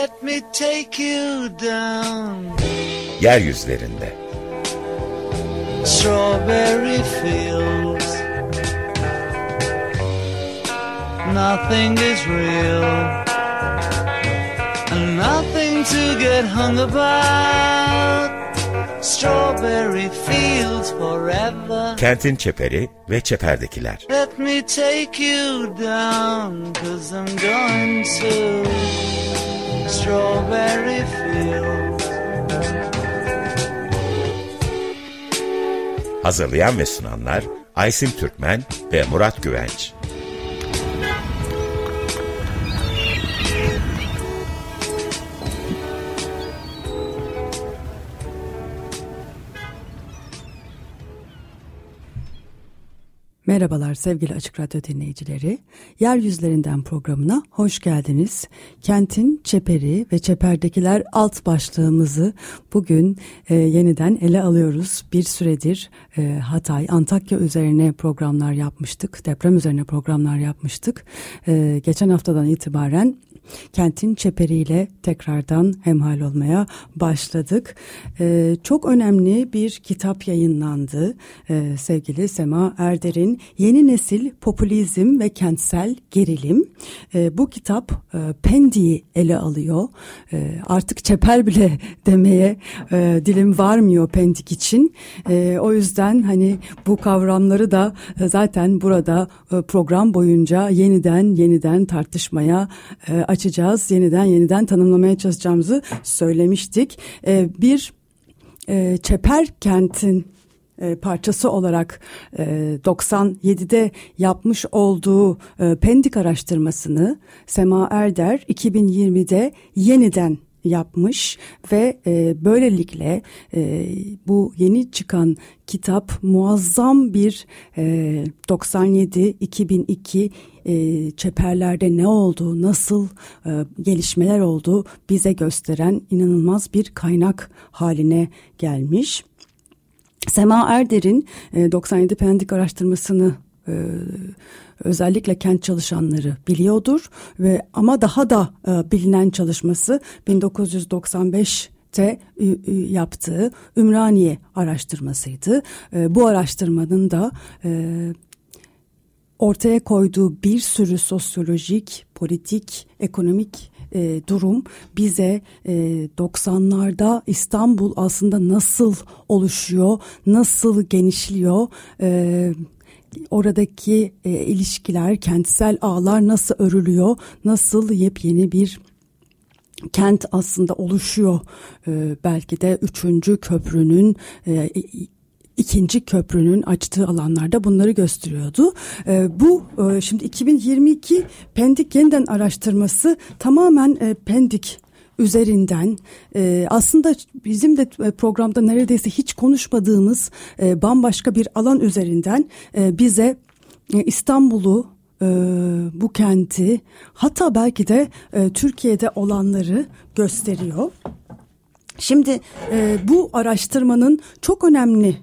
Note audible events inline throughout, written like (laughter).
Let me take you down. Yeryüzlerinde. Strawberry fields. Nothing is real. And nothing to get hung about. Strawberry fields forever. Kentin çeperi ve çeperdekiler. Let me take you down, cause I'm going to Strawberry Fields. Hazırlayan ve sunanlar Aysim Türkmen ve Murat Güvenç. Merhabalar sevgili Açık Radyo dinleyicileri. Yeryüzlerinden programına hoş geldiniz. Kentin çeperi ve çeperdekiler alt başlığımızı bugün e, yeniden ele alıyoruz. Bir süredir e, Hatay, Antakya üzerine programlar yapmıştık. Deprem üzerine programlar yapmıştık. E, geçen haftadan itibaren kentin çeperiyle tekrardan hemhal olmaya başladık. Ee, çok önemli bir kitap yayınlandı ee, sevgili Sema Erder'in Yeni Nesil Popülizm ve Kentsel Gerilim. Ee, bu kitap e, Pendik'i ele alıyor. Ee, artık çeper bile (laughs) demeye e, dilim varmıyor Pendik için. E, o yüzden hani bu kavramları da e, zaten burada e, program boyunca yeniden yeniden tartışmaya e, açacağız. Yeniden yeniden tanımlamaya çalışacağımızı söylemiştik. E, bir e, çeper kentin e, parçası olarak e, 97'de yapmış olduğu e, Pendik araştırmasını Sema Erder 2020'de yeniden yapmış ve e, böylelikle e, bu yeni çıkan kitap muazzam bir e, 97-2002 e, çeperlerde ne oldu, nasıl e, gelişmeler oldu bize gösteren inanılmaz bir kaynak haline gelmiş. Sema Erder'in e, 97 Pendik araştırmasını e, özellikle kent çalışanları biliyordur ve ama daha da e, bilinen çalışması 1995 te yaptığı Ümraniye araştırmasıydı. E, bu araştırmanın da e, ortaya koyduğu bir sürü sosyolojik, politik, ekonomik e, durum bize e, 90'larda İstanbul aslında nasıl oluşuyor, nasıl genişliyor, e, oradaki e, ilişkiler, kentsel ağlar nasıl örülüyor, nasıl yepyeni bir kent aslında oluşuyor. E, belki de üçüncü köprünün e, ikinci köprünün açtığı alanlarda bunları gösteriyordu. E, bu e, şimdi 2022 Pendik yeniden araştırması tamamen e, Pendik üzerinden e, aslında bizim de programda neredeyse hiç konuşmadığımız e, bambaşka bir alan üzerinden e, bize e, İstanbul'u e, bu kenti hatta belki de e, Türkiye'de olanları gösteriyor. Şimdi e, bu araştırmanın çok önemli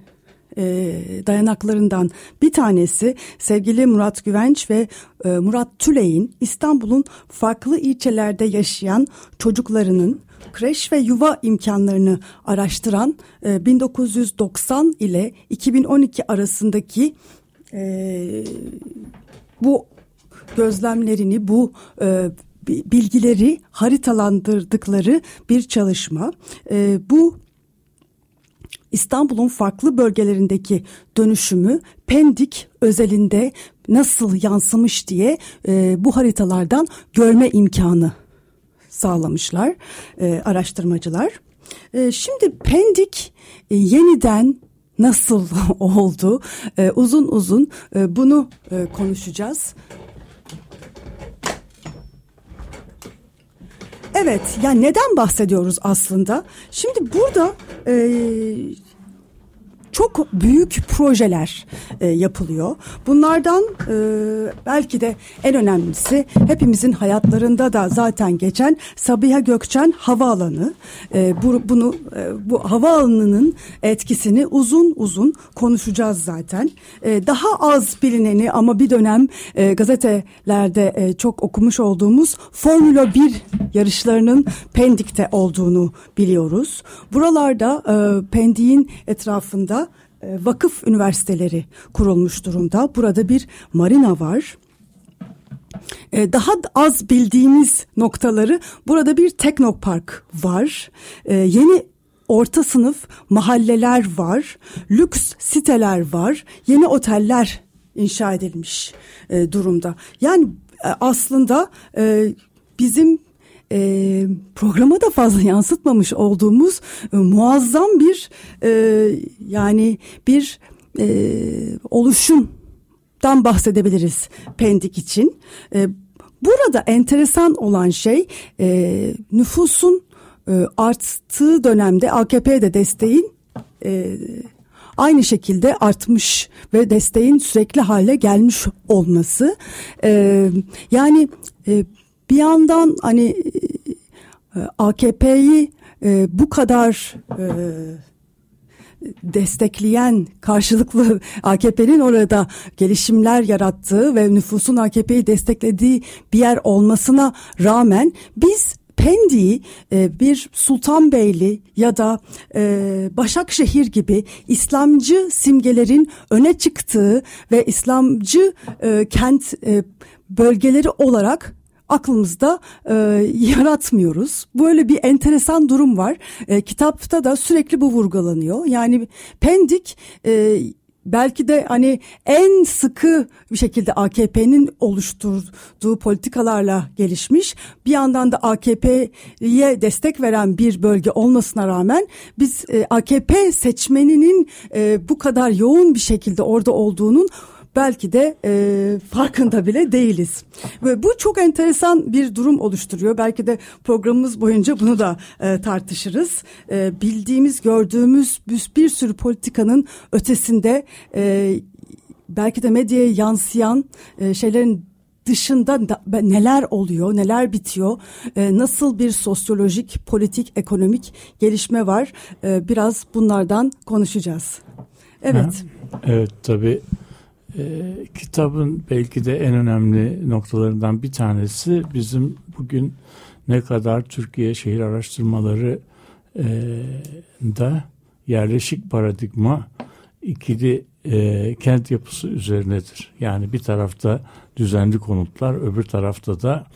e, dayanaklarından bir tanesi sevgili Murat Güvenç ve e, Murat Tüley'in İstanbul'un farklı ilçelerde yaşayan çocuklarının kreş ve yuva imkanlarını araştıran e, 1990 ile 2012 arasındaki e, bu gözlemlerini, bu e, bilgileri haritalandırdıkları bir çalışma. E, bu İstanbul'un farklı bölgelerindeki dönüşümü Pendik özelinde nasıl yansımış diye e, bu haritalardan görme imkanı sağlamışlar e, araştırmacılar. E, şimdi Pendik e, yeniden nasıl (laughs) oldu e, uzun uzun e, bunu e, konuşacağız. Evet, yani neden bahsediyoruz aslında? Şimdi burada e, çok büyük projeler e, yapılıyor. Bunlardan e, belki de en önemlisi hepimizin hayatlarında da zaten geçen Sabiha Gökçen Havaalanı. E, bu, bunu e, bu havaalanının etkisini uzun uzun konuşacağız zaten. E, daha az bilineni ama bir dönem e, gazetelerde e, çok okumuş olduğumuz Formula 1 yarışlarının Pendik'te olduğunu biliyoruz. Buralarda e, Pendik'in etrafında vakıf üniversiteleri kurulmuş durumda. Burada bir marina var. E, daha az bildiğimiz noktaları burada bir teknopark var. E, yeni orta sınıf mahalleler var. Lüks siteler var. Yeni oteller inşa edilmiş e, durumda. Yani e, aslında e, bizim e, programa da fazla (laughs) yansıtmamış olduğumuz e, muazzam bir e, yani bir e, oluşumdan bahsedebiliriz Pendik için. E, burada enteresan olan şey e, nüfusun e, arttığı dönemde AKP'de desteğin e, aynı şekilde artmış ve desteğin sürekli hale gelmiş olması. E, yani e, bir yandan hani e, AKP'yi e, bu kadar e, destekleyen karşılıklı (laughs) AKP'nin orada gelişimler yarattığı ve nüfusun AKP'yi desteklediği bir yer olmasına rağmen biz Pendik'i e, bir Sultanbeyli ya da e, Başakşehir gibi İslamcı simgelerin öne çıktığı ve İslamcı e, kent e, bölgeleri olarak aklımızda e, (laughs) yaratmıyoruz. Böyle bir enteresan durum var. E, kitapta da sürekli bu vurgulanıyor. Yani Pendik e, belki de hani en sıkı bir şekilde AKP'nin oluşturduğu politikalarla gelişmiş. Bir yandan da AKP'ye destek veren bir bölge olmasına rağmen biz e, AKP seçmeninin e, bu kadar yoğun bir şekilde orada olduğunun belki de e, farkında bile değiliz. Ve bu çok enteresan bir durum oluşturuyor. Belki de programımız boyunca bunu da e, tartışırız. E, bildiğimiz, gördüğümüz bir, bir sürü politikanın ötesinde e, belki de medyaya yansıyan e, şeylerin dışında da, neler oluyor, neler bitiyor, e, nasıl bir sosyolojik, politik, ekonomik gelişme var e, biraz bunlardan konuşacağız. Evet. Ha, evet tabii e, kitabın belki de en önemli noktalarından bir tanesi bizim bugün ne kadar Türkiye şehir araştırmaları e, da yerleşik paradigma ikili e, kent yapısı üzerinedir. Yani bir tarafta düzenli konutlar, öbür tarafta da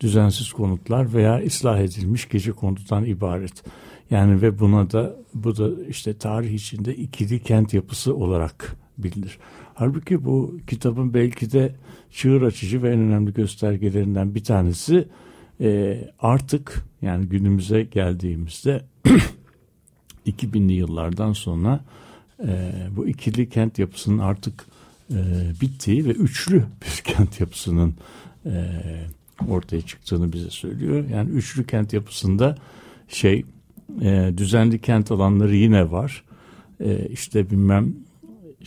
düzensiz konutlar veya ıslah edilmiş gece konutundan ibaret. Yani ve buna da bu da işte tarih içinde ikili kent yapısı olarak bilinir. Halbuki bu kitabın belki de çığır açıcı ve en önemli göstergelerinden bir tanesi e, artık yani günümüze geldiğimizde (clears throat) 2000'li yıllardan sonra e, bu ikili kent yapısının artık e, bittiği ve üçlü bir (laughs) kent yapısının e, ortaya çıktığını bize söylüyor. Yani üçlü kent yapısında şey e, düzenli kent alanları yine var. E, işte bilmem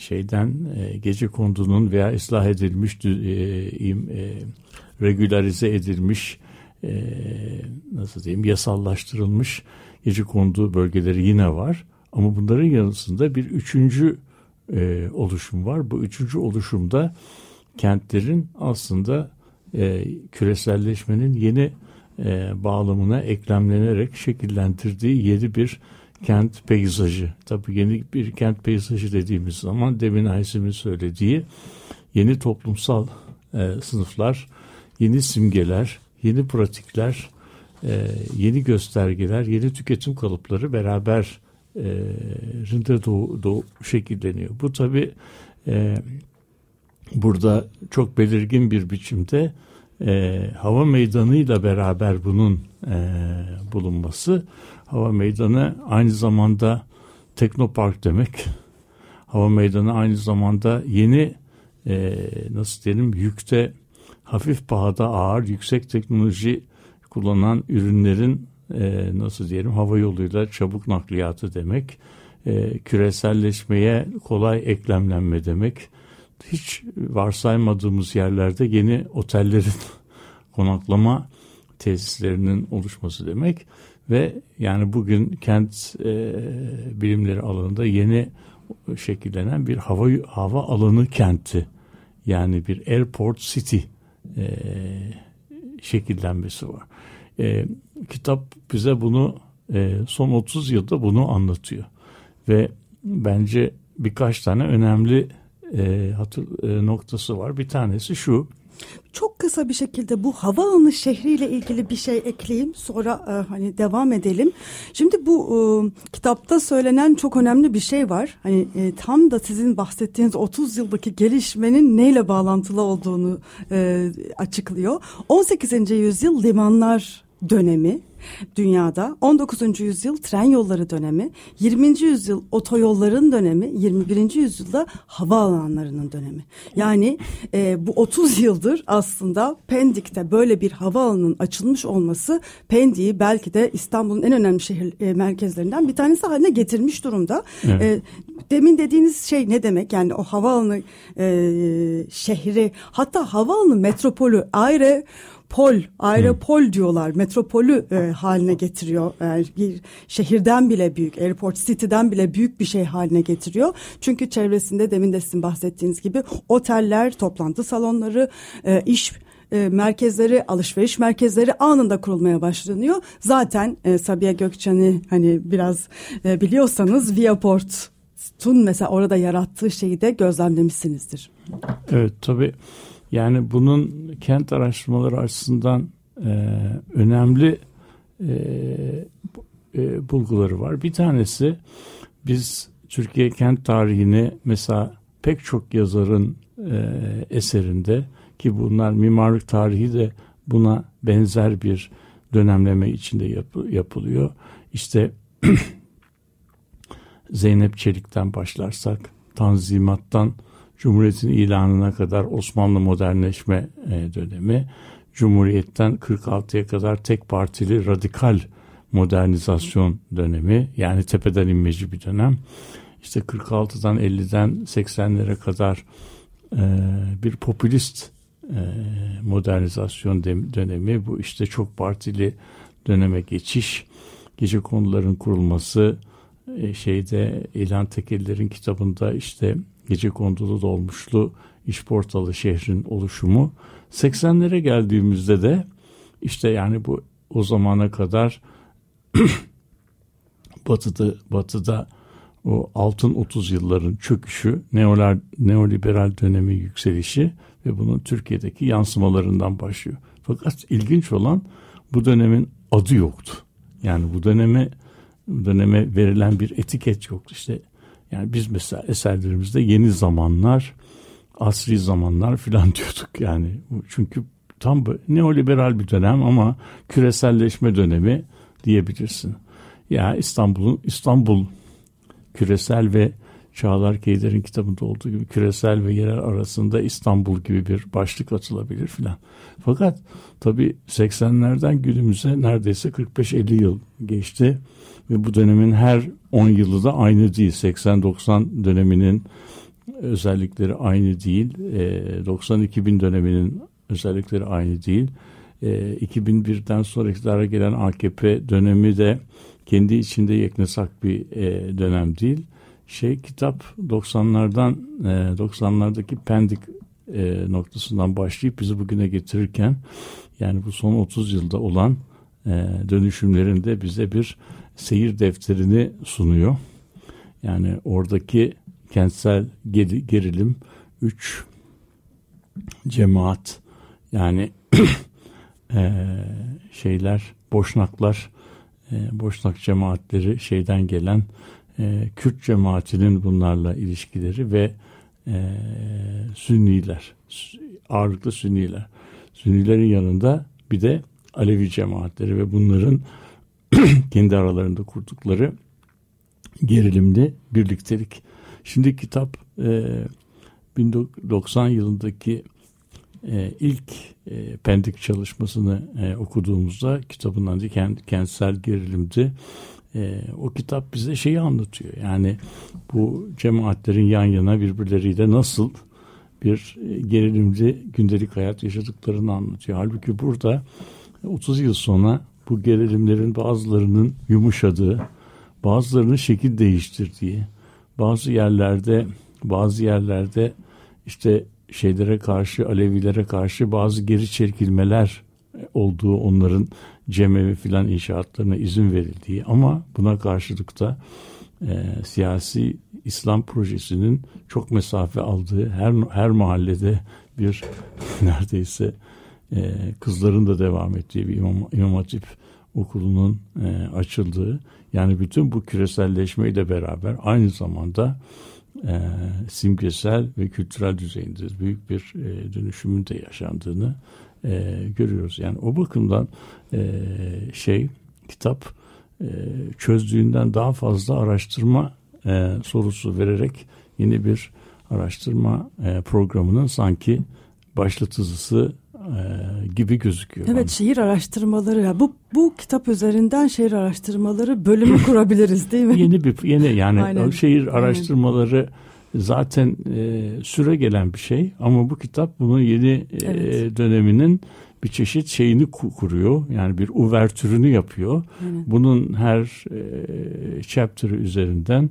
şeyden e, gece kondunun veya ıslah edilmiş e, e, regularize edilmiş e, nasıl diyeyim yasallaştırılmış gece kondu bölgeleri yine var ama bunların yanısında bir üçüncü e, oluşum var. Bu üçüncü oluşumda kentlerin aslında e, küreselleşmenin yeni e, bağlamına eklemlenerek şekillendirdiği yeni bir kent peyzajı. Tabii yeni bir kent peyzajı dediğimiz zaman demin Aysim'in söylediği yeni toplumsal e, sınıflar, yeni simgeler, yeni pratikler, e, yeni göstergeler, yeni tüketim kalıpları beraber e, rinde doğu, doğu şekilleniyor. Bu tabii e, burada çok belirgin bir biçimde e, hava meydanıyla beraber bunun e, bulunması hava meydanı aynı zamanda teknopark demek. Hava meydanı aynı zamanda yeni e, nasıl diyelim yükte hafif pahada ağır yüksek teknoloji kullanan ürünlerin e, nasıl diyelim hava yoluyla çabuk nakliyatı demek. küreselleşmeye kolay eklemlenme demek. Hiç varsaymadığımız yerlerde yeni otellerin (laughs) konaklama tesislerinin oluşması demek ve yani bugün kent e, bilimleri alanında yeni şekillenen bir hava hava alanı kenti yani bir airport city e, şekillenmesi var. E, kitap bize bunu e, son 30 yılda bunu anlatıyor ve bence birkaç tane önemli e, hatır, e, noktası var. Bir tanesi şu çok kısa bir şekilde bu havaalanı şehriyle ilgili bir şey ekleyeyim sonra e, hani devam edelim. Şimdi bu e, kitapta söylenen çok önemli bir şey var. Hani e, tam da sizin bahsettiğiniz 30 yıldaki gelişmenin neyle bağlantılı olduğunu e, açıklıyor. 18. yüzyıl limanlar dönemi dünyada 19. yüzyıl tren yolları dönemi, 20. yüzyıl otoyolların dönemi, 21. yüzyılda hava alanlarının dönemi. Yani e, bu 30 yıldır aslında Pendik'te böyle bir havaalanının açılmış olması Pendik'i belki de İstanbul'un en önemli şehir e, merkezlerinden bir tanesi haline getirmiş durumda. Evet. E, demin dediğiniz şey ne demek? Yani o havaalanı e, şehri hatta havaalanı metropolü ayrı pol, aeropol hmm. diyorlar. Metropolü e, haline getiriyor. Yani bir şehirden bile büyük, airport city'den bile büyük bir şey haline getiriyor. Çünkü çevresinde demin de sizin bahsettiğiniz gibi oteller, toplantı salonları, e, iş e, merkezleri, alışveriş merkezleri anında kurulmaya başlanıyor. Zaten e, Sabiha Gökçen'i hani biraz e, biliyorsanız Viaport Tun mesela orada yarattığı şeyi de gözlemlemişsinizdir. Evet tabii yani bunun kent araştırmaları açısından e, önemli e, e, bulguları var. Bir tanesi biz Türkiye kent tarihini mesela pek çok yazarın e, eserinde ki bunlar mimarlık tarihi de buna benzer bir dönemleme içinde yap, yapılıyor. İşte (clears throat) Zeynep Çelik'ten başlarsak, Tanzimat'tan Cumhuriyet'in ilanına kadar Osmanlı modernleşme e, dönemi, Cumhuriyet'ten 46'ya kadar tek partili radikal modernizasyon dönemi yani tepeden inmeci bir dönem. İşte 46'dan 50'den 80'lere kadar e, bir popülist e, modernizasyon dönemi bu işte çok partili döneme geçiş, gece konuların kurulması, şeyde İlhan Tekeller'in kitabında işte gece kondulu dolmuşlu işportalı şehrin oluşumu 80'lere geldiğimizde de işte yani bu o zamana kadar (clears throat) batıda batıda o altın 30 yılların çöküşü, neoler, neoliberal dönemi yükselişi ve bunun Türkiye'deki yansımalarından başlıyor. Fakat ilginç olan bu dönemin adı yoktu. Yani bu döneme bu döneme verilen bir etiket yoktu. İşte yani biz mesela eserlerimizde yeni zamanlar, asri zamanlar filan (laughs) diyorduk yani. Çünkü tam neoliberal bir dönem ama küreselleşme dönemi diyebilirsin. Ya İstanbul'un İstanbul küresel ve Çağlar Keyder'in kitabında olduğu gibi küresel ve yerel arasında İstanbul gibi bir başlık atılabilir filan. Fakat tabii 80'lerden günümüze neredeyse 45-50 yıl geçti ve bu dönemin her 10 yılı da aynı değil. 80-90 döneminin özellikleri aynı değil. 90-2000 e, döneminin özellikleri aynı değil. 2001'den e, sonra iktidara gelen AKP dönemi de kendi içinde yeknesak bir dönem değil. Şey kitap 90'lardan 90'lardaki Pendik noktasından başlayıp bizi bugüne getirirken yani bu son 30 yılda olan dönüşümlerinde bize bir seyir defterini sunuyor. Yani oradaki kentsel gerilim 3 cemaat yani (clears throat) e, şeyler boşnaklar e, boşnak cemaatleri şeyden gelen e, Kürt cemaatinin bunlarla ilişkileri ve e, Sünniler ağırlıklı Sünniler Sünnilerin yanında bir de Alevi cemaatleri ve bunların (clears throat) kendi aralarında kurdukları gerilimli birliktelik. Şimdi kitap e, 1990 yılındaki e, ilk e, Pendik çalışmasını e, okuduğumuzda kitabın adı kent, kentsel gerilimdi. E, o kitap bize şeyi anlatıyor. Yani bu cemaatlerin yan yana birbirleriyle nasıl bir e, gerilimli gündelik hayat yaşadıklarını anlatıyor. Halbuki burada 30 yıl sonra bu gerilimlerin bazılarının yumuşadığı, bazılarının şekil değiştirdiği, bazı yerlerde bazı yerlerde işte şeylere karşı, Alevilere karşı bazı geri çekilmeler olduğu onların cemevi filan inşaatlarına izin verildiği ama buna karşılık da e, siyasi İslam projesinin çok mesafe aldığı her her mahallede bir (laughs) neredeyse e, kızların da devam ettiği bir imam, imam hatip okulunun e, açıldığı yani bütün bu küreselleşmeyle beraber aynı zamanda e, simgesel ve kültürel düzeyinde büyük bir e, dönüşümün de yaşandığını e, görüyoruz. Yani o bakımdan e, şey kitap e, çözdüğünden daha fazla araştırma e, sorusu vererek yeni bir araştırma e, programının sanki başlatıcısı gibi gözüküyor. Evet bana. şehir araştırmaları ya bu bu kitap üzerinden şehir araştırmaları bölümü (laughs) kurabiliriz değil mi? Yeni bir yeni yani Aynen. şehir araştırmaları Aynen zaten e, süre gelen bir şey ama bu kitap bunun yeni e, evet. e, döneminin bir çeşit şeyini kuruyor. Yani bir uvertürünü yapıyor. Aynen. Bunun her e, chapter'ı üzerinden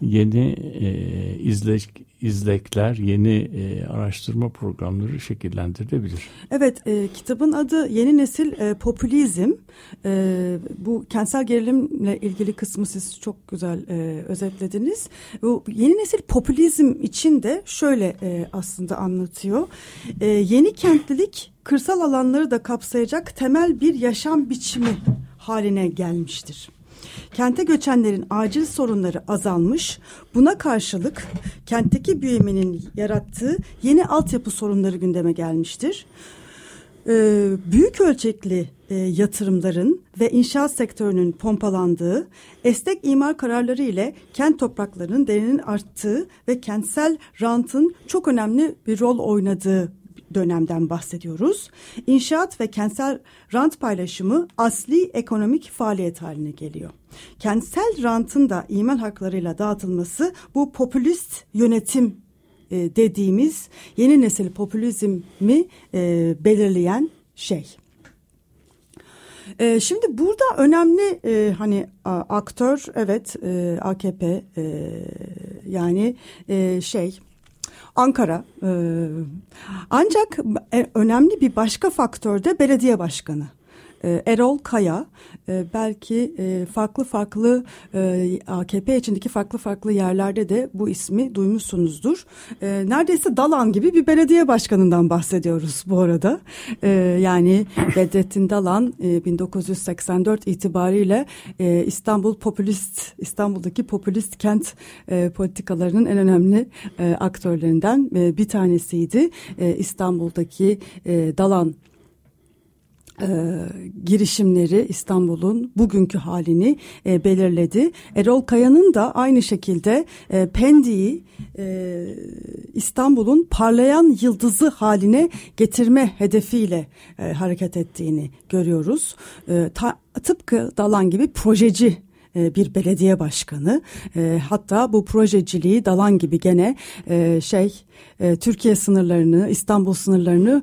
yeni e, izleş, izlekler, yeni e, araştırma programları şekillendirilebilir. Evet, e, kitabın adı Yeni Nesil e, Popülizm. E, bu kentsel gerilimle ilgili kısmı siz çok güzel e, özetlediniz. Bu yeni nesil popülizm için de şöyle e, aslında anlatıyor. E, yeni kentlilik kırsal alanları da kapsayacak temel bir yaşam biçimi haline gelmiştir. Kente göçenlerin acil sorunları azalmış. Buna karşılık kentteki büyümenin yarattığı yeni altyapı sorunları gündeme gelmiştir. Ee, büyük ölçekli e, yatırımların ve inşaat sektörünün pompalandığı, esnek imar kararları ile kent topraklarının değerinin arttığı ve kentsel rantın çok önemli bir rol oynadığı dönemden bahsediyoruz. İnşaat ve kentsel rant paylaşımı asli ekonomik faaliyet haline geliyor. Kentsel rantın da iman haklarıyla dağıtılması bu popülist yönetim e, dediğimiz yeni nesil popülizmi e, belirleyen şey. E, şimdi burada önemli e, hani aktör evet e, AKP yani şey Ankara. Ancak e, önemli bir başka faktör de belediye başkanı. E, Erol Kaya e, belki e, farklı farklı AKP içindeki farklı farklı yerlerde de bu ismi duymuşsunuzdur. Neredeyse Dalan gibi bir belediye başkanından bahsediyoruz bu arada. Yani Bedrettin Dalan 1984 itibariyle İstanbul popülist İstanbul'daki popülist kent politikalarının en önemli aktörlerinden bir tanesiydi. İstanbul'daki Dalan e, girişimleri İstanbul'un bugünkü halini e, belirledi. Erol Kaya'nın da aynı şekilde e, Pendik'i e, İstanbul'un parlayan yıldızı haline getirme hedefiyle e, hareket ettiğini görüyoruz. E, ta, tıpkı Dalan gibi projeci e, bir belediye başkanı e, hatta bu projeciliği dalan gibi gene e, şey Türkiye sınırlarını İstanbul sınırlarını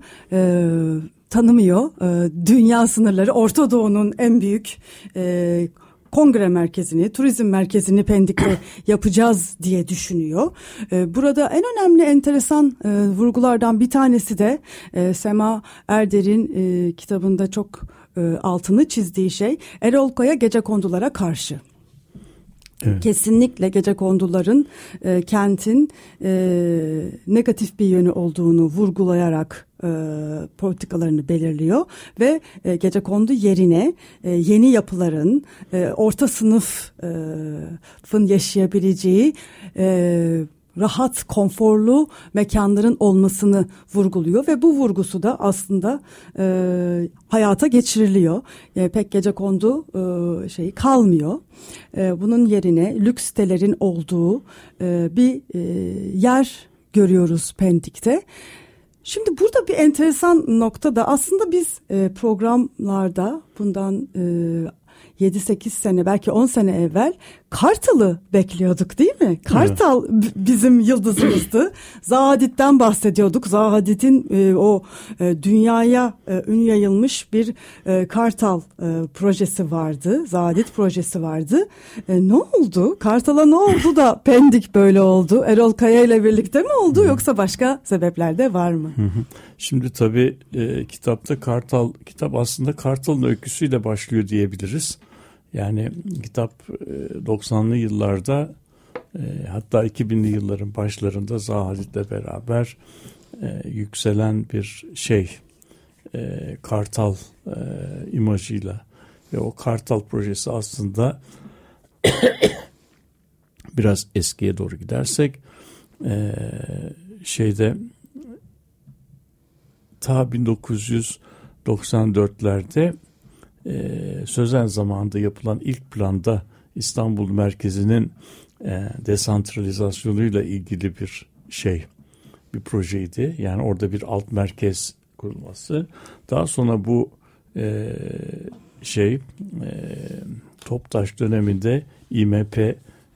tanımıyor. E, dünya sınırları Orta Doğu'nun en büyük e, kongre merkezini, turizm merkezini Pendik'te (coughs) yapacağız diye düşünüyor. E, burada en önemli enteresan e, vurgulardan bir tanesi de e, Sema Erder'in e, kitabında çok e, altını çizdiği şey Erol Koya gece kondulara karşı. Evet. Kesinlikle gece konduların e, kentin e, negatif bir yönü olduğunu vurgulayarak e, politikalarını belirliyor ve e, gece kondu yerine e, yeni yapıların e, orta sınıfın yaşayabileceği e, rahat, konforlu mekanların olmasını vurguluyor ve bu vurgusu da aslında e, hayata geçiriliyor. E, pek gece kondu e, şey kalmıyor. E, bunun yerine lüks sitelerin olduğu e, bir e, yer görüyoruz Pendik'te. Şimdi burada bir enteresan nokta da aslında biz e, programlarda bundan e, 7-8 sene belki 10 sene evvel Kartal'ı bekliyorduk değil mi? Kartal evet. bizim yıldızımızdı. (clears throat) Zahadit'ten bahsediyorduk. Zahadit'in e, o e, dünyaya e, ün yayılmış bir e, Kartal e, projesi vardı. Zahadit projesi vardı. E, ne oldu? Kartal'a ne oldu da Pendik böyle oldu? Erol Kaya ile birlikte mi oldu yoksa başka sebepler de var mı? Şimdi tabii e, kitapta Kartal, kitap aslında Kartal'ın öyküsüyle başlıyor diyebiliriz. Yani kitap 90'lı e, yıllarda e, hatta 2000'li yılların başlarında Zahalit'le beraber e, yükselen bir şey kartal imajıyla. Ve o kartal projesi aslında (coughs) biraz eskiye doğru gidersek şeyde ta 1994'lerde e, sözel zamanda yapılan ilk planda İstanbul merkezinin e, desantralizasyonuyla ilgili bir şey, bir projeydi. Yani orada bir alt merkez kurulması. Daha sonra bu e, şey e, Toptaş döneminde İMP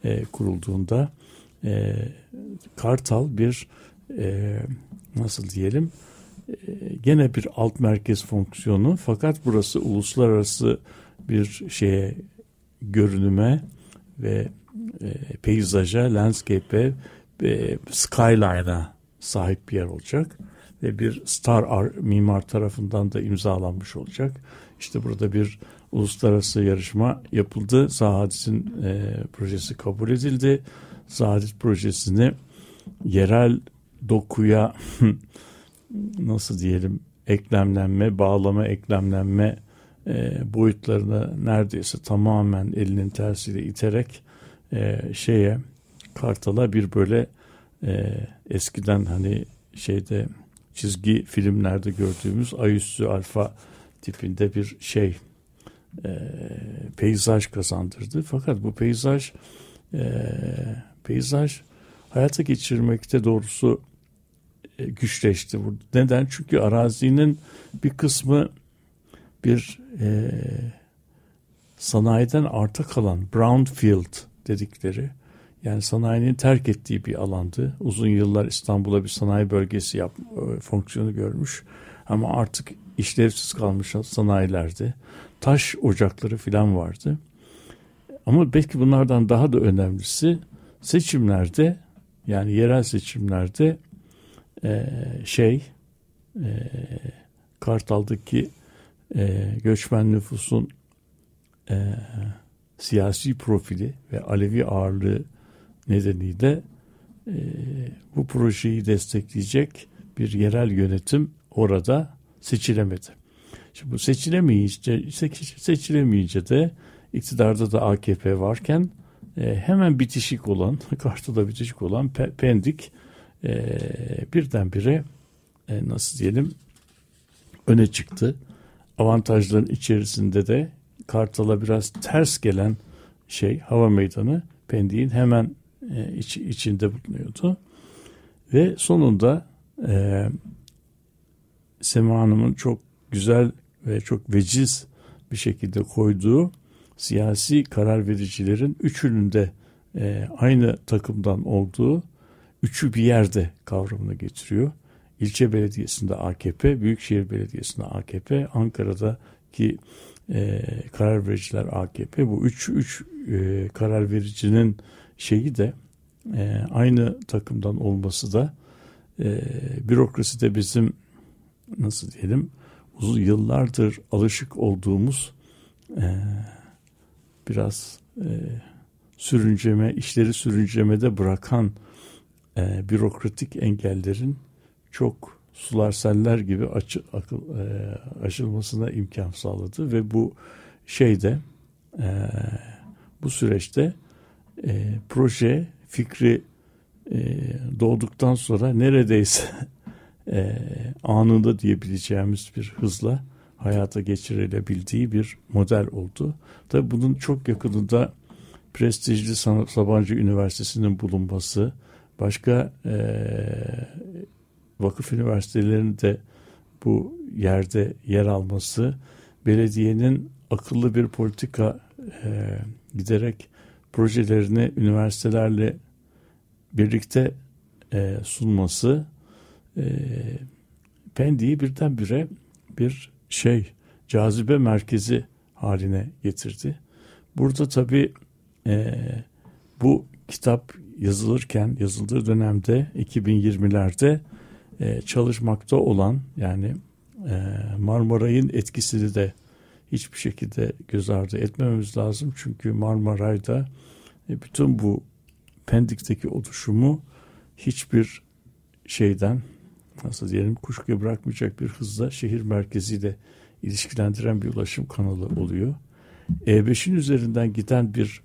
e, kurulduğunda e, Kartal bir e, nasıl diyelim gene bir alt merkez fonksiyonu fakat burası uluslararası bir şeye görünüme ve e, peyzaja, landscape'e ve skyline'a sahip bir yer olacak ve bir Star Art mimar tarafından da imzalanmış olacak. İşte burada bir uluslararası yarışma yapıldı. Zahadis'in e, projesi kabul edildi. Zahadis projesini yerel dokuya (laughs) nasıl diyelim eklemlenme, bağlama, eklemlenme e, boyutlarını neredeyse tamamen elinin tersiyle iterek e, şeye Kartal'a bir böyle e, eskiden hani şeyde çizgi filmlerde gördüğümüz ayüstü alfa tipinde bir şey e, peyzaj kazandırdı. Fakat bu peyzaj e, peyzaj hayata geçirmekte doğrusu e, güçleşti. Neden? Çünkü arazinin bir kısmı bir e, sanayiden arta kalan brownfield dedikleri yani sanayinin terk ettiği bir alandı. Uzun yıllar İstanbul'a bir sanayi bölgesi yap, e, fonksiyonu görmüş. Ama artık işlevsiz kalmış sanayilerdi. Taş ocakları falan vardı. Ama belki bunlardan daha da önemlisi seçimlerde yani yerel seçimlerde e, şey e, Kartal'daki e, göçmen nüfusun e, siyasi profili ve Alevi ağırlığı nedeniyle e, bu projeyi destekleyecek bir yerel yönetim orada seçilemedi. Şimdi bu seçilemeyince, seçilemeyince de iktidarda da AKP varken e, hemen bitişik olan, (laughs) Kartal'da bitişik olan Pendik e, birdenbire e, nasıl diyelim öne çıktı. Avantajların içerisinde de Kartal'a biraz ters gelen şey hava meydanı Pendik'in hemen e, iç, içinde bulunuyordu. Ve sonunda e, Sema Hanım'ın çok güzel ve çok veciz bir şekilde koyduğu siyasi karar vericilerin üçünün de e, aynı takımdan olduğu üçü bir yerde kavramını getiriyor. İlçe belediyesinde AKP, Büyükşehir Belediyesi'nde AKP, Ankara'daki e, karar vericiler AKP. Bu üç, üç e, karar vericinin şeyi de e, aynı takımdan olması da e, bürokraside bizim nasıl diyelim uzun yıllardır alışık olduğumuz e, biraz e, sürünceme, işleri sürüncemede bırakan e, bürokratik engellerin çok sular seller gibi açı, akıl, e, aşılmasına imkan sağladı ve bu şeyde e, bu süreçte e, proje fikri e, doğduktan sonra neredeyse (laughs) e, anında diyebileceğimiz bir hızla hayata geçirilebildiği bir model oldu. Tabi bunun çok yakınında prestijli Sabancı Üniversitesi'nin bulunması, başka e, vakıf üniversitelerinin de bu yerde yer alması belediyenin akıllı bir politika e, giderek projelerini üniversitelerle birlikte e, sunması e, Pendik'i birdenbire bir şey cazibe merkezi haline getirdi. Burada tabii e, bu kitap yazılırken yazıldığı dönemde 2020'lerde e, çalışmakta olan yani e, Marmaray'ın etkisini de hiçbir şekilde göz ardı etmememiz lazım. Çünkü Marmaray'da e, bütün bu Pendik'teki oluşumu hiçbir şeyden nasıl diyelim kuşkuya bırakmayacak bir hızla şehir merkeziyle ilişkilendiren bir ulaşım kanalı oluyor. E5'in üzerinden giden bir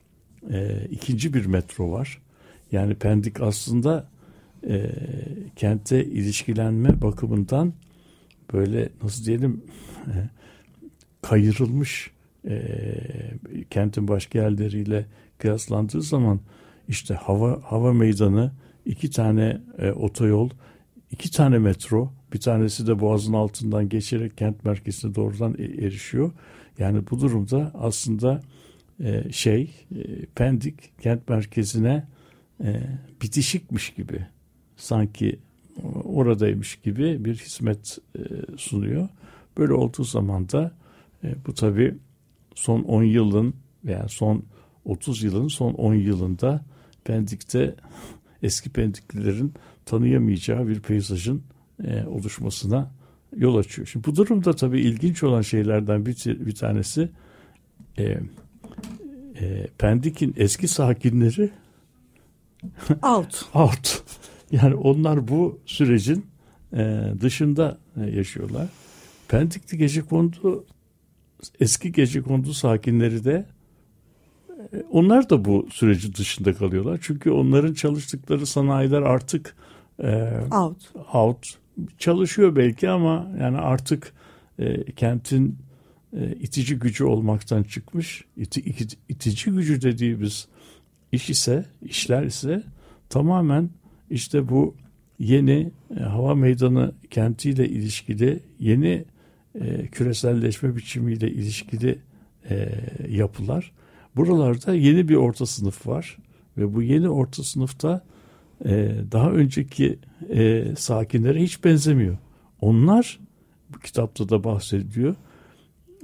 e, ikinci bir metro var. Yani Pendik aslında e, kente ilişkilenme bakımından böyle nasıl diyelim e, kayırılmış e, kentin başka yerleriyle kıyaslandığı zaman işte hava hava meydanı iki tane e, otoyol iki tane metro bir tanesi de boğazın altından geçerek kent merkezine doğrudan e, erişiyor. Yani bu durumda aslında e, şey e, Pendik kent merkezine e, bitişikmiş gibi sanki oradaymış gibi bir hizmet sunuyor. Böyle olduğu zaman da bu tabi son 10 yılın veya son 30 yılın son 10 yılında Pendik'te (laughs) eski Pendiklilerin tanıyamayacağı bir peyzajın oluşmasına yol açıyor. Şimdi bu durumda tabii ilginç olan şeylerden bir, bir tanesi e, Pendik'in eski sakinleri out. (laughs) out. Yani onlar bu sürecin e, dışında e, yaşıyorlar. Pendik'te gece kondu eski gece kondu sakinleri de e, onlar da bu sürecin dışında kalıyorlar. Çünkü onların çalıştıkları sanayiler artık e, out. out çalışıyor belki ama yani artık e, kentin e, itici gücü olmaktan çıkmış. İti, iti, itici gücü dediğimiz iş ise, işler ise tamamen işte bu yeni e, hava meydanı kentiyle ilişkili, yeni e, küreselleşme biçimiyle ilişkili e, yapılar. Buralarda yeni bir orta sınıf var ve bu yeni orta sınıfta e, daha önceki e, sakinlere hiç benzemiyor. Onlar bu kitapta da bahsediyor.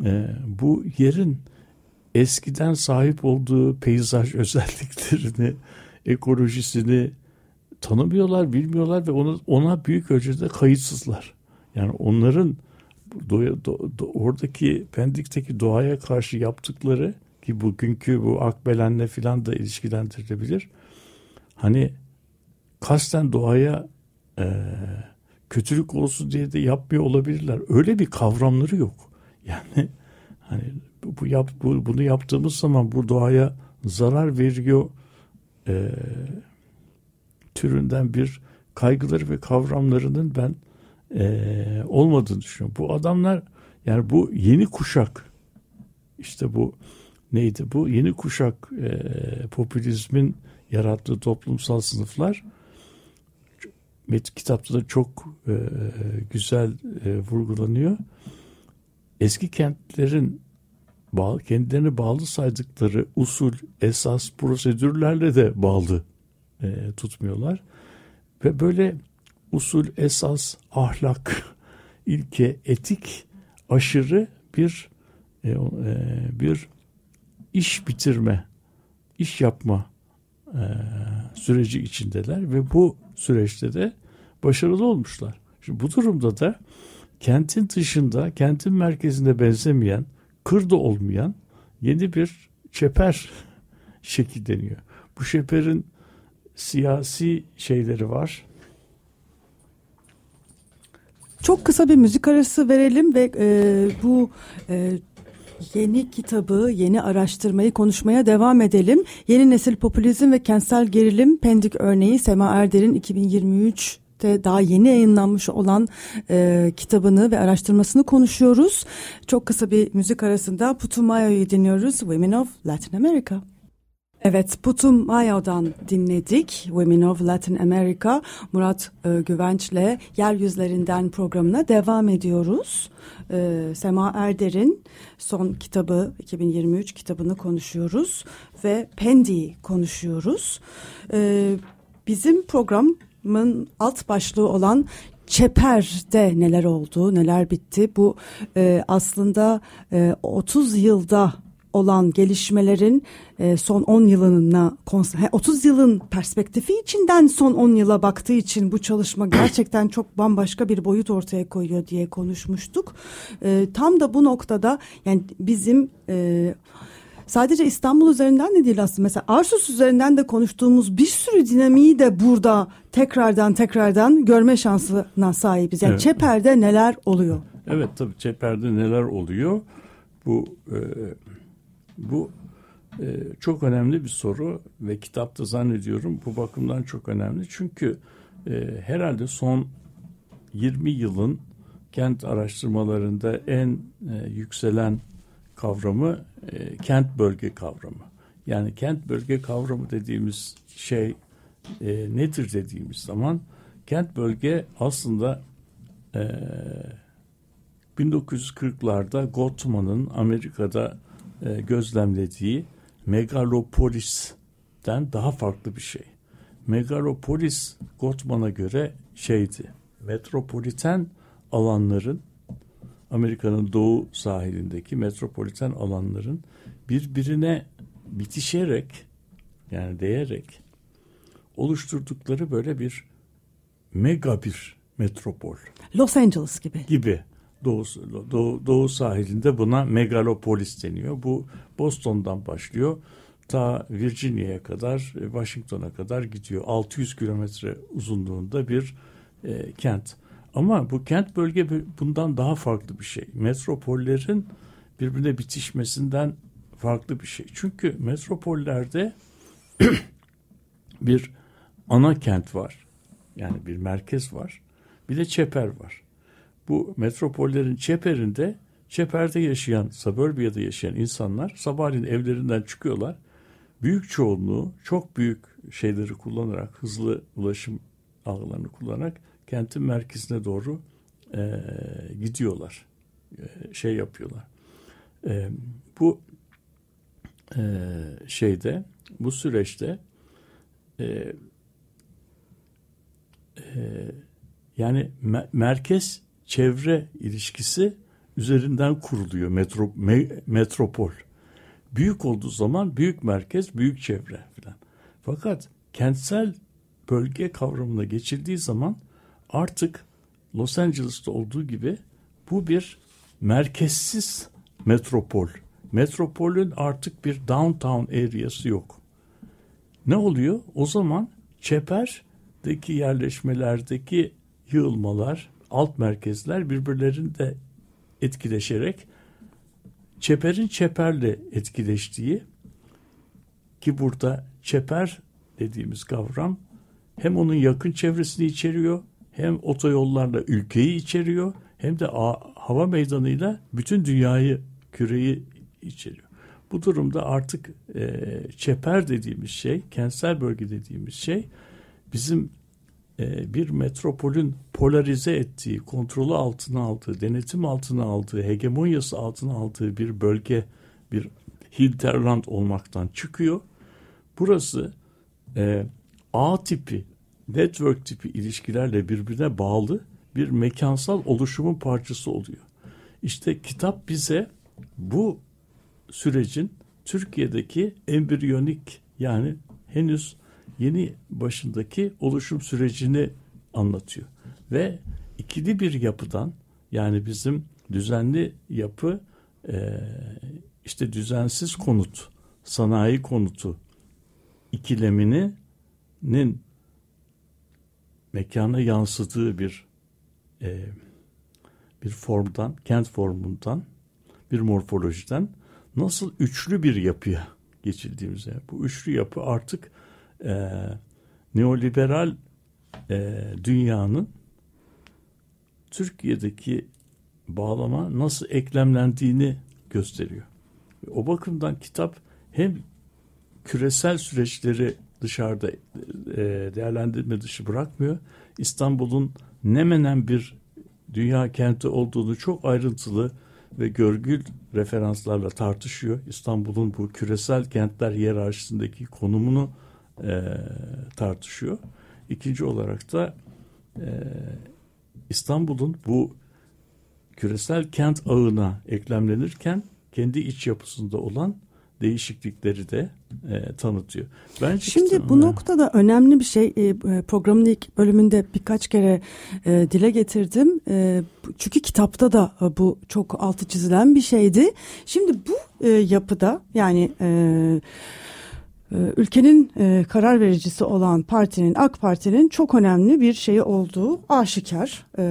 E, bu yerin eskiden sahip olduğu peyzaj (laughs) özelliklerini, ekolojisini tanımıyorlar, bilmiyorlar ve ona, ona büyük ölçüde kayıtsızlar. Yani onların doğa, do, do, oradaki Pendik'teki doğaya karşı yaptıkları ki bugünkü bu Akbelen'le filan da ilişkilendirilebilir. Hani kasten doğaya e, kötülük olsun diye de yapmıyor olabilirler. Öyle bir kavramları yok. Yani hani bu, yap, bu bunu yaptığımız zaman bu doğaya zarar veriyor e, türünden bir kaygıları ve kavramlarının ben e, olmadığını düşünüyorum. Bu adamlar yani bu yeni kuşak işte bu neydi bu yeni kuşak e, popülizmin yarattığı toplumsal sınıflar Met kitapta da çok e, güzel e, vurgulanıyor. Eski kentlerin bağlı, kendilerini bağlı saydıkları usul, esas, prosedürlerle de bağlı e, tutmuyorlar. Ve böyle usul, esas, ahlak, (laughs) ilke, etik aşırı bir e, e, bir iş bitirme, iş yapma e, süreci içindeler ve bu süreçte de başarılı olmuşlar. Şimdi bu durumda da kentin dışında, kentin merkezinde benzemeyen, kırda olmayan yeni bir çeper (laughs) şekilleniyor. Bu çeperin siyasi şeyleri var. Çok kısa bir müzik arası verelim ve e, bu e, yeni kitabı, yeni araştırmayı konuşmaya devam edelim. Yeni nesil popülizm ve kentsel gerilim Pendik örneği Sema Erder'in 2023 de daha yeni yayınlanmış olan e, kitabını ve araştırmasını konuşuyoruz. Çok kısa bir müzik arasında Putumayo'yu dinliyoruz. Women of Latin America. Evet, Putumayo'dan dinledik. Women of Latin America. Murat e, Güvenç'le Yeryüzlerinden programına devam ediyoruz. E, Sema Erder'in son kitabı, 2023 kitabını konuşuyoruz. Ve Pendi'yi konuşuyoruz. E, bizim programın alt başlığı olan Çeper'de neler oldu, neler bitti? Bu e, aslında e, 30 yılda olan gelişmelerin e, son 10 yılına 30 yılın perspektifi içinden son 10 yıla baktığı için bu çalışma (coughs) gerçekten çok bambaşka bir boyut ortaya koyuyor diye konuşmuştuk. E, tam da bu noktada yani bizim e, sadece İstanbul üzerinden de değil aslında mesela Arsus üzerinden de konuştuğumuz bir sürü dinamiği de burada tekrardan tekrardan görme şansına sahibiz. Yani evet. Çeper'de neler oluyor? Evet tabii Çeper'de neler oluyor? Bu e, bu e, çok önemli bir soru ve kitapta zannediyorum bu bakımdan çok önemli. Çünkü e, herhalde son 20 yılın kent araştırmalarında en e, yükselen kavramı e, kent bölge kavramı. Yani kent bölge kavramı dediğimiz şey e, nedir dediğimiz zaman kent bölge aslında e, 1940'larda Gottman'ın Amerika'da e, gözlemlediği megalopolis'ten daha farklı bir şey. Megalopolis Gottman'a göre şeydi. Metropoliten alanların Amerika'nın doğu sahilindeki metropoliten alanların birbirine bitişerek yani değerek oluşturdukları böyle bir mega bir metropol. Los Angeles gibi. Gibi doğu, doğu, doğu sahilinde buna megalopolis deniyor. Bu Boston'dan başlıyor. Ta Virginia'ya kadar, e, Washington'a kadar gidiyor. 600 kilometre uzunluğunda bir e, kent. Ama bu kent bölge bundan daha farklı bir şey. Metropollerin birbirine bitişmesinden farklı bir şey. Çünkü metropollerde (clears throat) bir ana kent var. Yani bir merkez var. Bir de çeper var bu metropollerin çeperinde çeperde yaşayan, suburbia'da yaşayan insanlar sabahleyin evlerinden çıkıyorlar. Büyük çoğunluğu çok büyük şeyleri kullanarak, hızlı ulaşım ağlarını kullanarak kentin merkezine doğru e, gidiyorlar. E, şey yapıyorlar. E, bu e, şeyde, bu süreçte e, e, yani me- merkez çevre ilişkisi üzerinden kuruluyor metro, me, metropol. Büyük olduğu zaman büyük merkez, büyük çevre filan. Fakat kentsel bölge kavramına geçildiği zaman artık Los Angeles'ta olduğu gibi bu bir merkezsiz metropol. Metropolün artık bir downtown areası yok. Ne oluyor? O zaman çeperdeki yerleşmelerdeki yığılmalar, alt merkezler birbirlerinde etkileşerek çeperin çeperle etkileştiği ki burada çeper dediğimiz kavram hem onun yakın çevresini içeriyor hem otoyollarla ülkeyi içeriyor hem de hava meydanıyla bütün dünyayı küreyi içeriyor. Bu durumda artık e, çeper dediğimiz şey, kentsel bölge dediğimiz şey bizim e, bir metropolün polarize ettiği, kontrolü altına aldığı, denetim altına aldığı, hegemonyası altına aldığı bir bölge, bir hinterland olmaktan çıkıyor. Burası e, ağ tipi, network tipi ilişkilerle birbirine bağlı bir mekansal oluşumun parçası oluyor. İşte kitap bize bu sürecin Türkiye'deki embriyonik yani henüz yeni başındaki oluşum sürecini anlatıyor. Ve ikili bir yapıdan yani bizim düzenli yapı e, işte düzensiz konut, sanayi konutu ikileminin mekana yansıdığı bir e, bir formdan, kent formundan, bir morfolojiden nasıl üçlü bir yapıya geçildiğimize, bu üçlü yapı artık e, neoliberal e, dünyanın Türkiye'deki bağlama nasıl eklemlendiğini gösteriyor. O bakımdan kitap hem küresel süreçleri dışarıda e, değerlendirme dışı bırakmıyor. İstanbul'un ne menen bir dünya kenti olduğunu çok ayrıntılı ve görgül referanslarla tartışıyor. İstanbul'un bu küresel kentler hiyerarşisindeki konumunu e, tartışıyor. İkinci olarak da e, İstanbul'un bu küresel kent ağına eklemlenirken kendi iç yapısında olan değişiklikleri de e, tanıtıyor. Bence Şimdi işte, bu e, noktada önemli bir şey e, programın ilk bölümünde birkaç kere e, dile getirdim. E, çünkü kitapta da e, bu çok altı çizilen bir şeydi. Şimdi bu e, yapıda yani e, ülkenin e, karar vericisi olan partinin AK Parti'nin çok önemli bir şeyi olduğu aşikar e,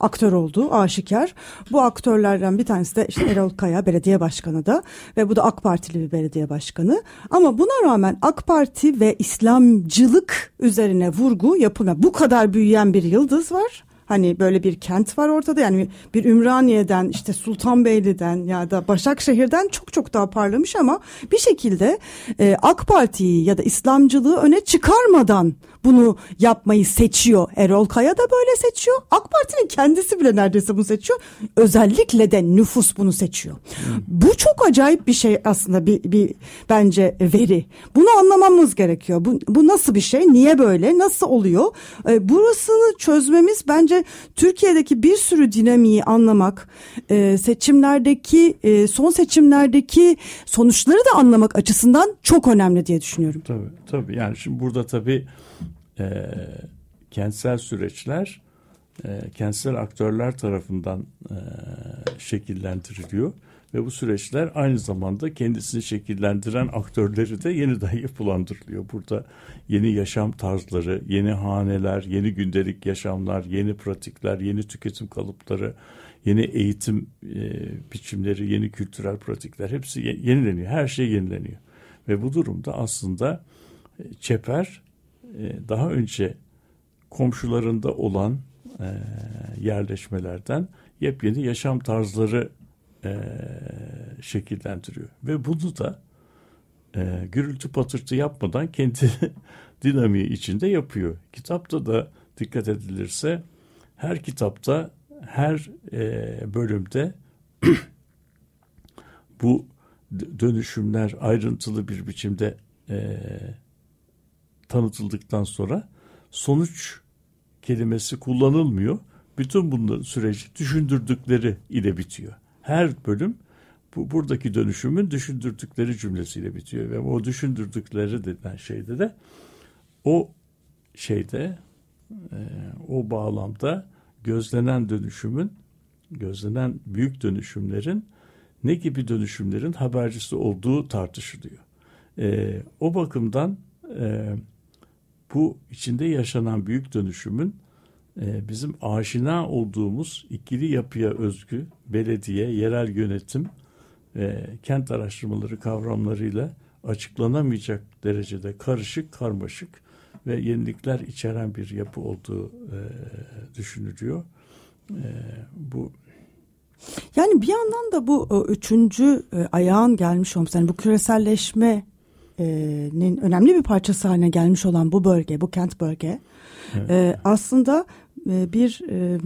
aktör olduğu aşikar. Bu aktörlerden bir tanesi de işte Erol Kaya belediye başkanı da ve bu da AK Partili bir belediye başkanı. Ama buna rağmen AK Parti ve İslamcılık üzerine vurgu yapılmıyor bu kadar büyüyen bir yıldız var Hani böyle bir kent var ortada yani bir Ümraniye'den işte Sultanbeyli'den ya da Başakşehir'den çok çok daha parlamış ama bir şekilde e, AK Parti'yi ya da İslamcılığı öne çıkarmadan bunu yapmayı seçiyor. Erol Kaya da böyle seçiyor. AK Parti'nin kendisi bile neredeyse bunu seçiyor. Özellikle de nüfus bunu seçiyor. Bu çok acayip bir şey aslında bir, bir bence veri. Bunu anlamamız gerekiyor. Bu, bu nasıl bir şey? Niye böyle? Nasıl oluyor? E, burasını çözmemiz bence Türkiye'deki bir sürü dinamiği anlamak, e, seçimlerdeki e, son seçimlerdeki sonuçları da anlamak açısından çok önemli diye düşünüyorum. Tabii tabii yani şimdi burada tabii e, kentsel süreçler e, kentsel aktörler tarafından e, şekillendiriliyor ve bu süreçler aynı zamanda kendisini şekillendiren aktörleri de yeniden (laughs) yapılandırılıyor. Burada yeni yaşam tarzları, yeni haneler, yeni gündelik yaşamlar, yeni pratikler, yeni tüketim kalıpları, yeni eğitim e, biçimleri, yeni kültürel pratikler hepsi yenileniyor. Her şey yenileniyor. Ve bu durumda aslında e, çeper e, daha önce komşularında olan e, yerleşmelerden yepyeni yaşam tarzları e, şekillendiriyor. Ve bunu da gürültü patırtı yapmadan kendi (laughs) dinamiği içinde yapıyor. Kitapta da dikkat edilirse her kitapta her bölümde (clears throat) bu dönüşümler ayrıntılı bir biçimde tanıtıldıktan sonra sonuç kelimesi kullanılmıyor. Bütün bunların süreci düşündürdükleri ile bitiyor. Her bölüm bu buradaki dönüşümün düşündürdükleri cümlesiyle bitiyor ve o düşündürdükleri denen şeyde de o şeyde e, o bağlamda gözlenen dönüşümün gözlenen büyük dönüşümlerin ne gibi dönüşümlerin habercisi olduğu tartışılıyor. E, o bakımdan e, bu içinde yaşanan büyük dönüşümün bizim aşina olduğumuz ikili yapıya özgü belediye, yerel yönetim kent araştırmaları kavramlarıyla açıklanamayacak derecede karışık, karmaşık ve yenilikler içeren bir yapı olduğu e, düşünülüyor. E, bu yani bir yandan da bu üçüncü e, ayağın gelmiş olması, yani bu küreselleşme nin önemli bir parçası haline gelmiş olan bu bölge, bu kent bölge evet. e, aslında e, bir e,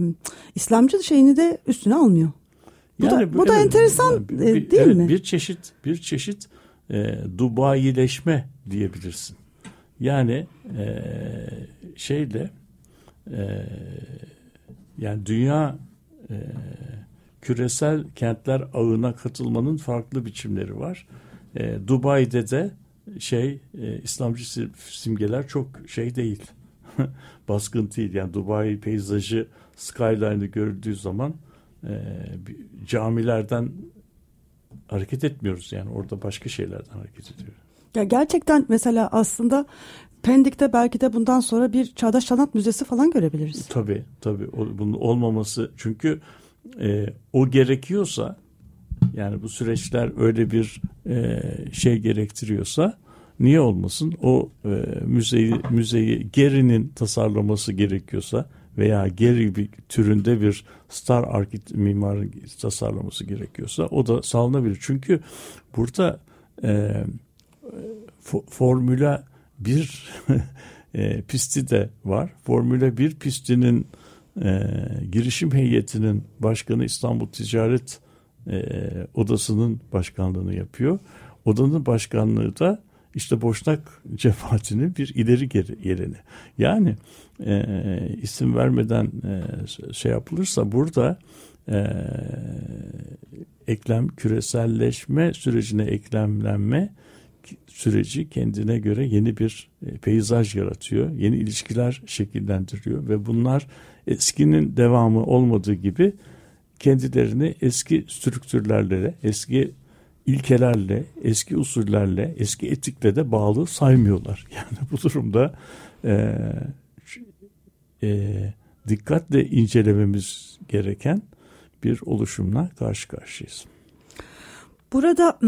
İslamcı şeyini de üstüne almıyor. Bu yani, da bu evet, da enteresan bir, bir, değil evet, mi? Bir çeşit bir çeşit e, Dubaileşme diyebilirsin. Yani e, şeyle e, yani dünya e, küresel kentler ağına katılmanın farklı biçimleri var. E, Dubai'de de şey e, İslamcı simgeler çok şey değil. (laughs) Baskın değil. Yani Dubai peyzajı skyline'ı görüldüğü zaman e, camilerden hareket etmiyoruz. Yani orada başka şeylerden hareket ediyoruz. Ya gerçekten mesela aslında Pendik'te belki de bundan sonra bir Çağdaş Sanat Müzesi falan görebiliriz. Tabii tabii. O, bunun olmaması çünkü e, o gerekiyorsa yani bu süreçler öyle bir e, şey gerektiriyorsa niye olmasın? O e, müzeyi müzeyi Geri'nin tasarlaması gerekiyorsa veya Geri bir türünde bir star arkit mimarın tasarlaması gerekiyorsa o da sağlanabilir. Çünkü burada e, Formula (laughs) 1 e, pisti de var. Formula 1 pistinin e, girişim heyetinin başkanı İstanbul Ticaret e, Odası'nın başkanlığını yapıyor. Odanın başkanlığı da işte Boşnak (laughs) cemaatinin bir ileri geri yerine. Yani e, isim vermeden e, şey yapılırsa burada e, eklem küreselleşme sürecine eklemlenme süreci kendine göre yeni bir e, peyzaj yaratıyor. Yeni ilişkiler şekillendiriyor ve bunlar eskinin devamı olmadığı gibi kendilerini eski strüktürlerle, eski ilkelerle, eski usullerle, eski etikle de bağlı saymıyorlar. (laughs) Yani bu durumda e, e, dikkatle incelememiz gereken bir oluşumla karşı karşıyayız. Burada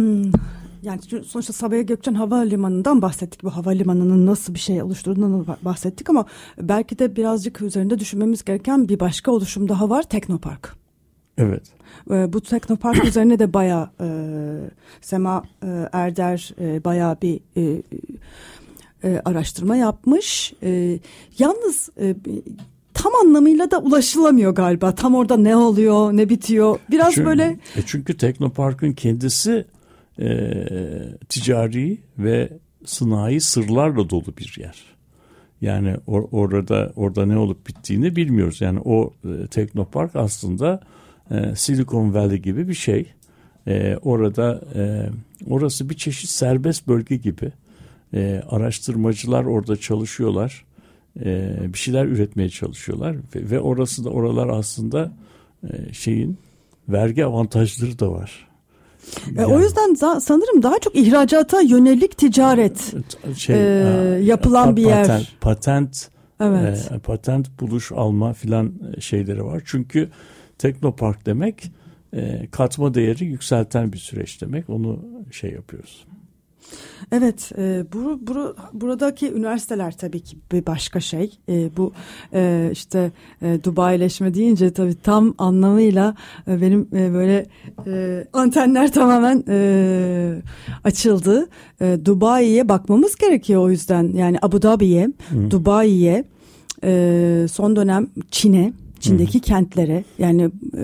yani sonuçta Sabiha Gökçen Havalimanı'ndan bahsettik. Bu havalimanının nasıl bir şey oluşturduğundan bahsettik ama belki de birazcık üzerinde düşünmemiz gereken bir başka oluşum daha var. Teknopark. Evet. Ee, bu Teknopark (coughs) üzerine de bayağı e, Sema e, Erder e, bayağı bir e, e, araştırma yapmış. E, yalnız e, tam anlamıyla da ulaşılamıyor galiba. Tam orada ne oluyor, ne bitiyor. Biraz çünkü, böyle... E çünkü Teknopark'ın kendisi e, ticari ve sınai sırlarla dolu bir yer. Yani or, orada orada ne olup bittiğini bilmiyoruz. Yani o e, Teknopark aslında e, Silicon Valley gibi bir şey. E, orada e, orası bir çeşit serbest bölge gibi. E, araştırmacılar orada çalışıyorlar. E, bir şeyler üretmeye çalışıyorlar ve, ve orası da oralar aslında e, şeyin vergi avantajları da var. E, O yüzden da, sanırım daha çok ihracata yönelik ticaret şey, e, yapılan bir yer. Patent, patent, evet. e, patent buluş alma filan şeyleri var. Çünkü teknopark demek e, katma değeri yükselten bir süreç demek. Onu şey yapıyoruz. Evet, e, bu, bu buradaki üniversiteler tabii ki bir başka şey. E, bu e, işte e, Dubaileşme deyince tabii tam anlamıyla e, benim e, böyle e, antenler tamamen e, açıldı. E, Dubai'ye bakmamız gerekiyor o yüzden. Yani Abu Dhabi'ye, Dubai'ye, e, son dönem Çin'e, Çin'deki Hı. kentlere yani e,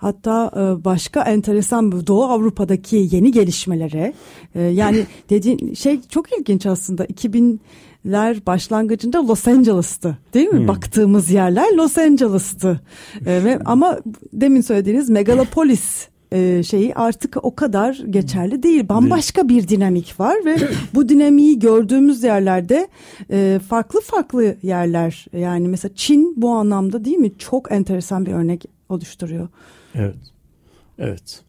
Hatta e, başka enteresan Doğu Avrupa'daki yeni gelişmelere e, yani (laughs) dediğin şey çok ilginç aslında 2000'ler başlangıcında Los Angeles'tı değil mi? Hmm. Baktığımız yerler Los Angeles'tı. Ve ama demin söylediğiniz megalopolis şeyi artık o kadar geçerli değil. Bambaşka bir dinamik var ve (clears throat) bu dinamiği gördüğümüz yerlerde farklı farklı yerler yani mesela Çin bu anlamda değil mi çok enteresan bir örnek oluşturuyor. Evet. Evet.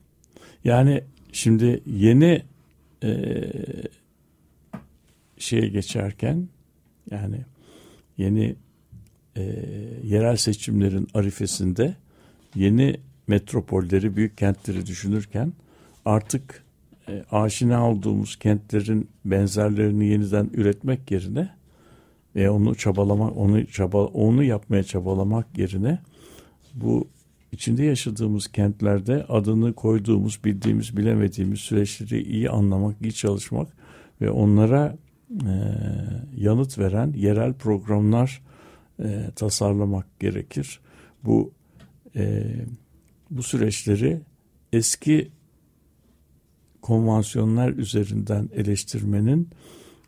Yani şimdi yeni e, şeye geçerken yani yeni e, yerel seçimlerin arifesinde yeni metropolleri, büyük kentleri düşünürken artık e, aşina olduğumuz kentlerin benzerlerini yeniden üretmek yerine ve onu çabalamak, onu çaba, onu yapmaya çabalamak yerine bu içinde yaşadığımız kentlerde adını koyduğumuz, bildiğimiz, bilemediğimiz süreçleri iyi anlamak, iyi çalışmak ve onlara e, yanıt veren yerel programlar e, tasarlamak gerekir. Bu e, bu süreçleri eski konvansiyonlar üzerinden eleştirmenin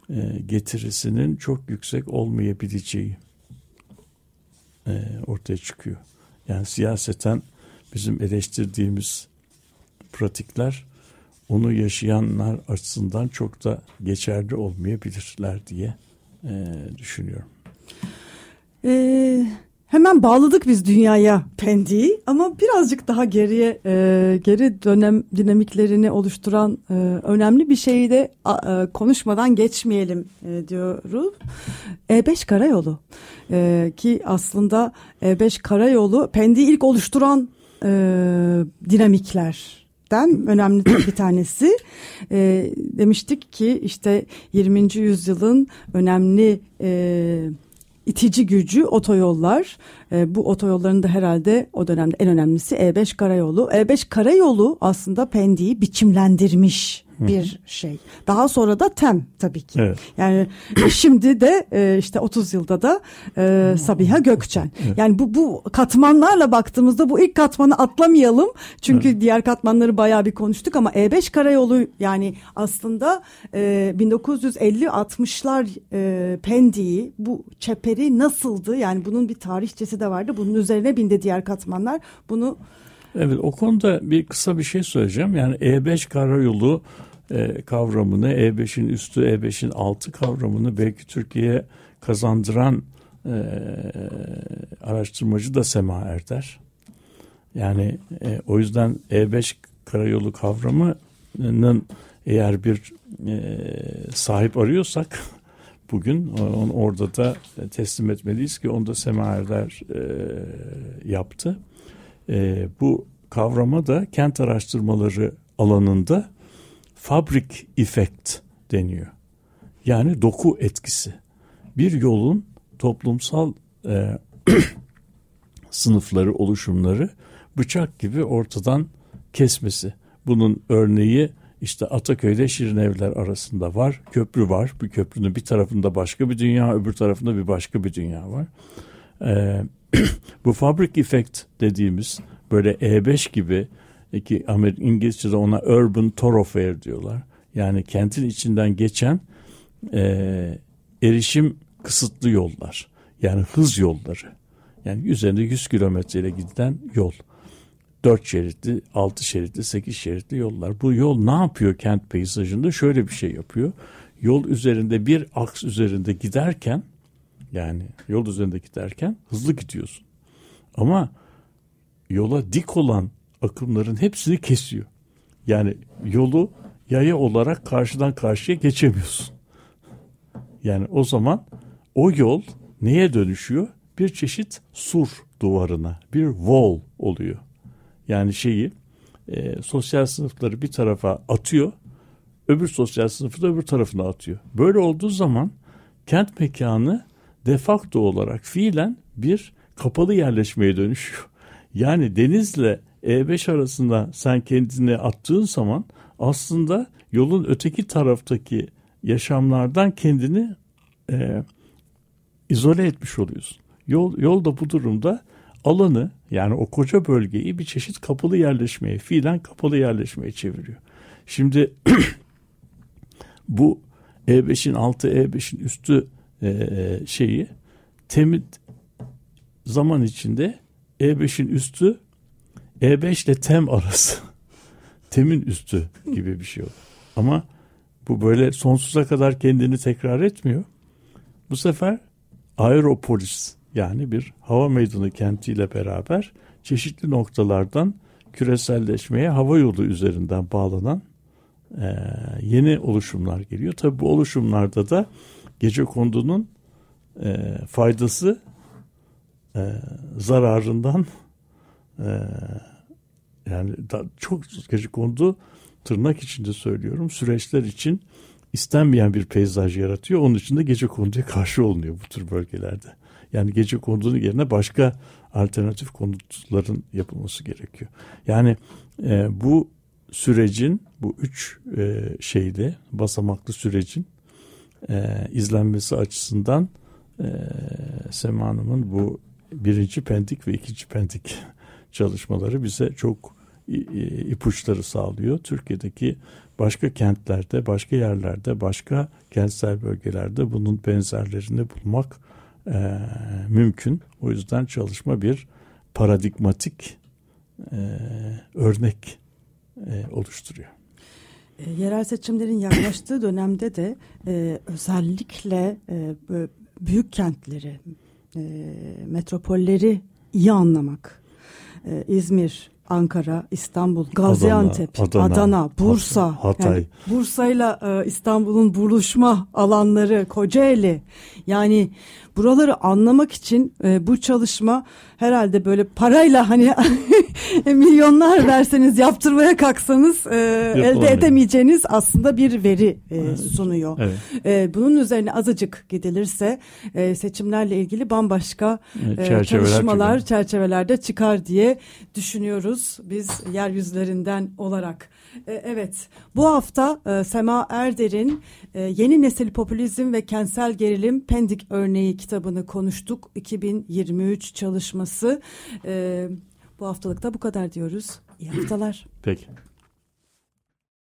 e, getirisinin çok yüksek olmayabileceği e, ortaya çıkıyor. Yani siyaseten bizim eleştirdiğimiz pratikler onu yaşayanlar açısından çok da geçerli olmayabilirler diye e, düşünüyorum. Ee, hemen bağladık biz dünyaya Pendi'yi ama birazcık daha geriye e, geri dönem dinamiklerini oluşturan e, önemli bir şeyi de e, konuşmadan geçmeyelim e, diyoruz. E5 Karayolu e, ki aslında E5 Karayolu Pendik'i ilk oluşturan e, dinamikler önemli bir (coughs) tanesi. E, demiştik ki işte 20. yüzyılın önemli e, itici gücü otoyollar. E, bu otoyolların da herhalde o dönemde en önemlisi E5 karayolu. E5 karayolu aslında Pendik'i biçimlendirmiş bir şey. Daha sonra da TEM tabii ki. Evet. Yani (clears throat) şimdi de e, işte 30 yılda da e, Sabiha Gökçen. Yani bu bu katmanlarla baktığımızda bu ilk katmanı atlamayalım. Çünkü diğer katmanları bayağı bir konuştuk ama E5 karayolu yani aslında e, 1950-60'lar e, Pendik'i bu çeperi nasıldı? Yani bunun bir tarihçesi de vardı. Bunun üzerine bindi diğer katmanlar. Bunu Evet o konuda bir kısa bir şey söyleyeceğim. Yani E5 karayolu e, kavramını, E5'in üstü, E5'in altı kavramını belki Türkiye'ye kazandıran e, araştırmacı da Sema Erder. Yani e, o yüzden E5 karayolu kavramının eğer bir e, sahip arıyorsak bugün onu orada da teslim etmeliyiz ki onu da Sema Erder e, yaptı. E, bu kavrama da kent araştırmaları alanında fabrik effect deniyor. Yani doku etkisi. Bir yolun toplumsal e, (clears throat) sınıfları, oluşumları bıçak gibi ortadan kesmesi. Bunun örneği işte Ataköy'de Şirinevler arasında var. Köprü var. Bu köprünün bir tarafında başka bir dünya, öbür tarafında bir başka bir dünya var. Ee, (clears throat) bu fabric effect dediğimiz böyle E5 gibi ki Amerik İngilizce'de ona urban thoroughfare diyorlar. Yani kentin içinden geçen e, erişim kısıtlı yollar. Yani hız yolları. Yani üzerinde 100 kilometreyle giden yol. 4 şeritli, 6 şeritli, 8 şeritli yollar. Bu yol ne yapıyor kent peyzajında? Şöyle bir şey yapıyor. Yol üzerinde bir aks üzerinde giderken yani yol üzerinde giderken hızlı gidiyorsun. Ama yola dik olan akımların hepsini kesiyor. Yani yolu yaya olarak karşıdan karşıya geçemiyorsun. Yani o zaman o yol neye dönüşüyor? Bir çeşit sur duvarına, bir wall oluyor. Yani şeyi e, sosyal sınıfları bir tarafa atıyor, öbür sosyal sınıfı da öbür tarafına atıyor. Böyle olduğu zaman kent mekanı defakto olarak fiilen bir kapalı yerleşmeye dönüşüyor. Yani denizle E5 arasında sen kendini attığın zaman aslında yolun öteki taraftaki yaşamlardan kendini e, izole etmiş oluyorsun. Yol, yol da bu durumda alanı yani o koca bölgeyi bir çeşit kapalı yerleşmeye, fiilen kapalı yerleşmeye çeviriyor. Şimdi (clears throat) bu E5'in altı, E5'in üstü e, şeyi temit zaman içinde E5'in üstü E5 ile TEM arası. (laughs) TEM'in üstü gibi bir şey oldu. Ama bu böyle sonsuza kadar kendini tekrar etmiyor. Bu sefer Aeropolis yani bir hava meydanı kentiyle beraber çeşitli noktalardan küreselleşmeye hava yolu üzerinden bağlanan e, yeni oluşumlar geliyor. Tabii bu oluşumlarda da gece kondunun e, faydası e, zararından e, yani çok gece kondu tırnak içinde söylüyorum süreçler için istenmeyen bir peyzaj yaratıyor. Onun için de gece konduya karşı olunuyor bu tür bölgelerde. Yani gece kondunun yerine başka alternatif konutların yapılması gerekiyor. Yani e, bu sürecin bu üç e, şeyde basamaklı sürecin e, izlenmesi açısından e, Sema Hanım'ın bu birinci pendik ve ikinci pendik çalışmaları bize çok ipuçları sağlıyor. Türkiye'deki başka kentlerde, başka yerlerde, başka kentsel bölgelerde bunun benzerlerini bulmak e, mümkün. O yüzden çalışma bir paradigmatik e, örnek e, oluşturuyor. E, yerel seçimlerin yaklaştığı dönemde de e, özellikle e, büyük kentleri, e, metropolleri iyi anlamak, e, İzmir, Ankara, İstanbul, Gaziantep, Adana, Adana, Adana Bursa, Hatay. Yani Bursa'yla e, İstanbul'un buluşma alanları, Kocaeli. Yani buraları anlamak için e, bu çalışma herhalde böyle parayla hani (laughs) milyonlar verseniz yaptırmaya kalksanız e, elde edemeyeceğiniz aslında bir veri e, sunuyor. Evet. E, bunun üzerine azıcık gidilirse e, seçimlerle ilgili bambaşka Evet, e, çerçeveler çalışmalar çıkıyor. çerçevelerde çıkar diye düşünüyoruz biz yeryüzlerinden olarak. E, evet bu hafta e, Sema Erder'in e, Yeni Nesil Popülizm ve Kentsel Gerilim Pendik Örneği kitabını konuştuk. 2023 çalışması. Bu haftalıkta bu kadar diyoruz. İyi haftalar. Peki.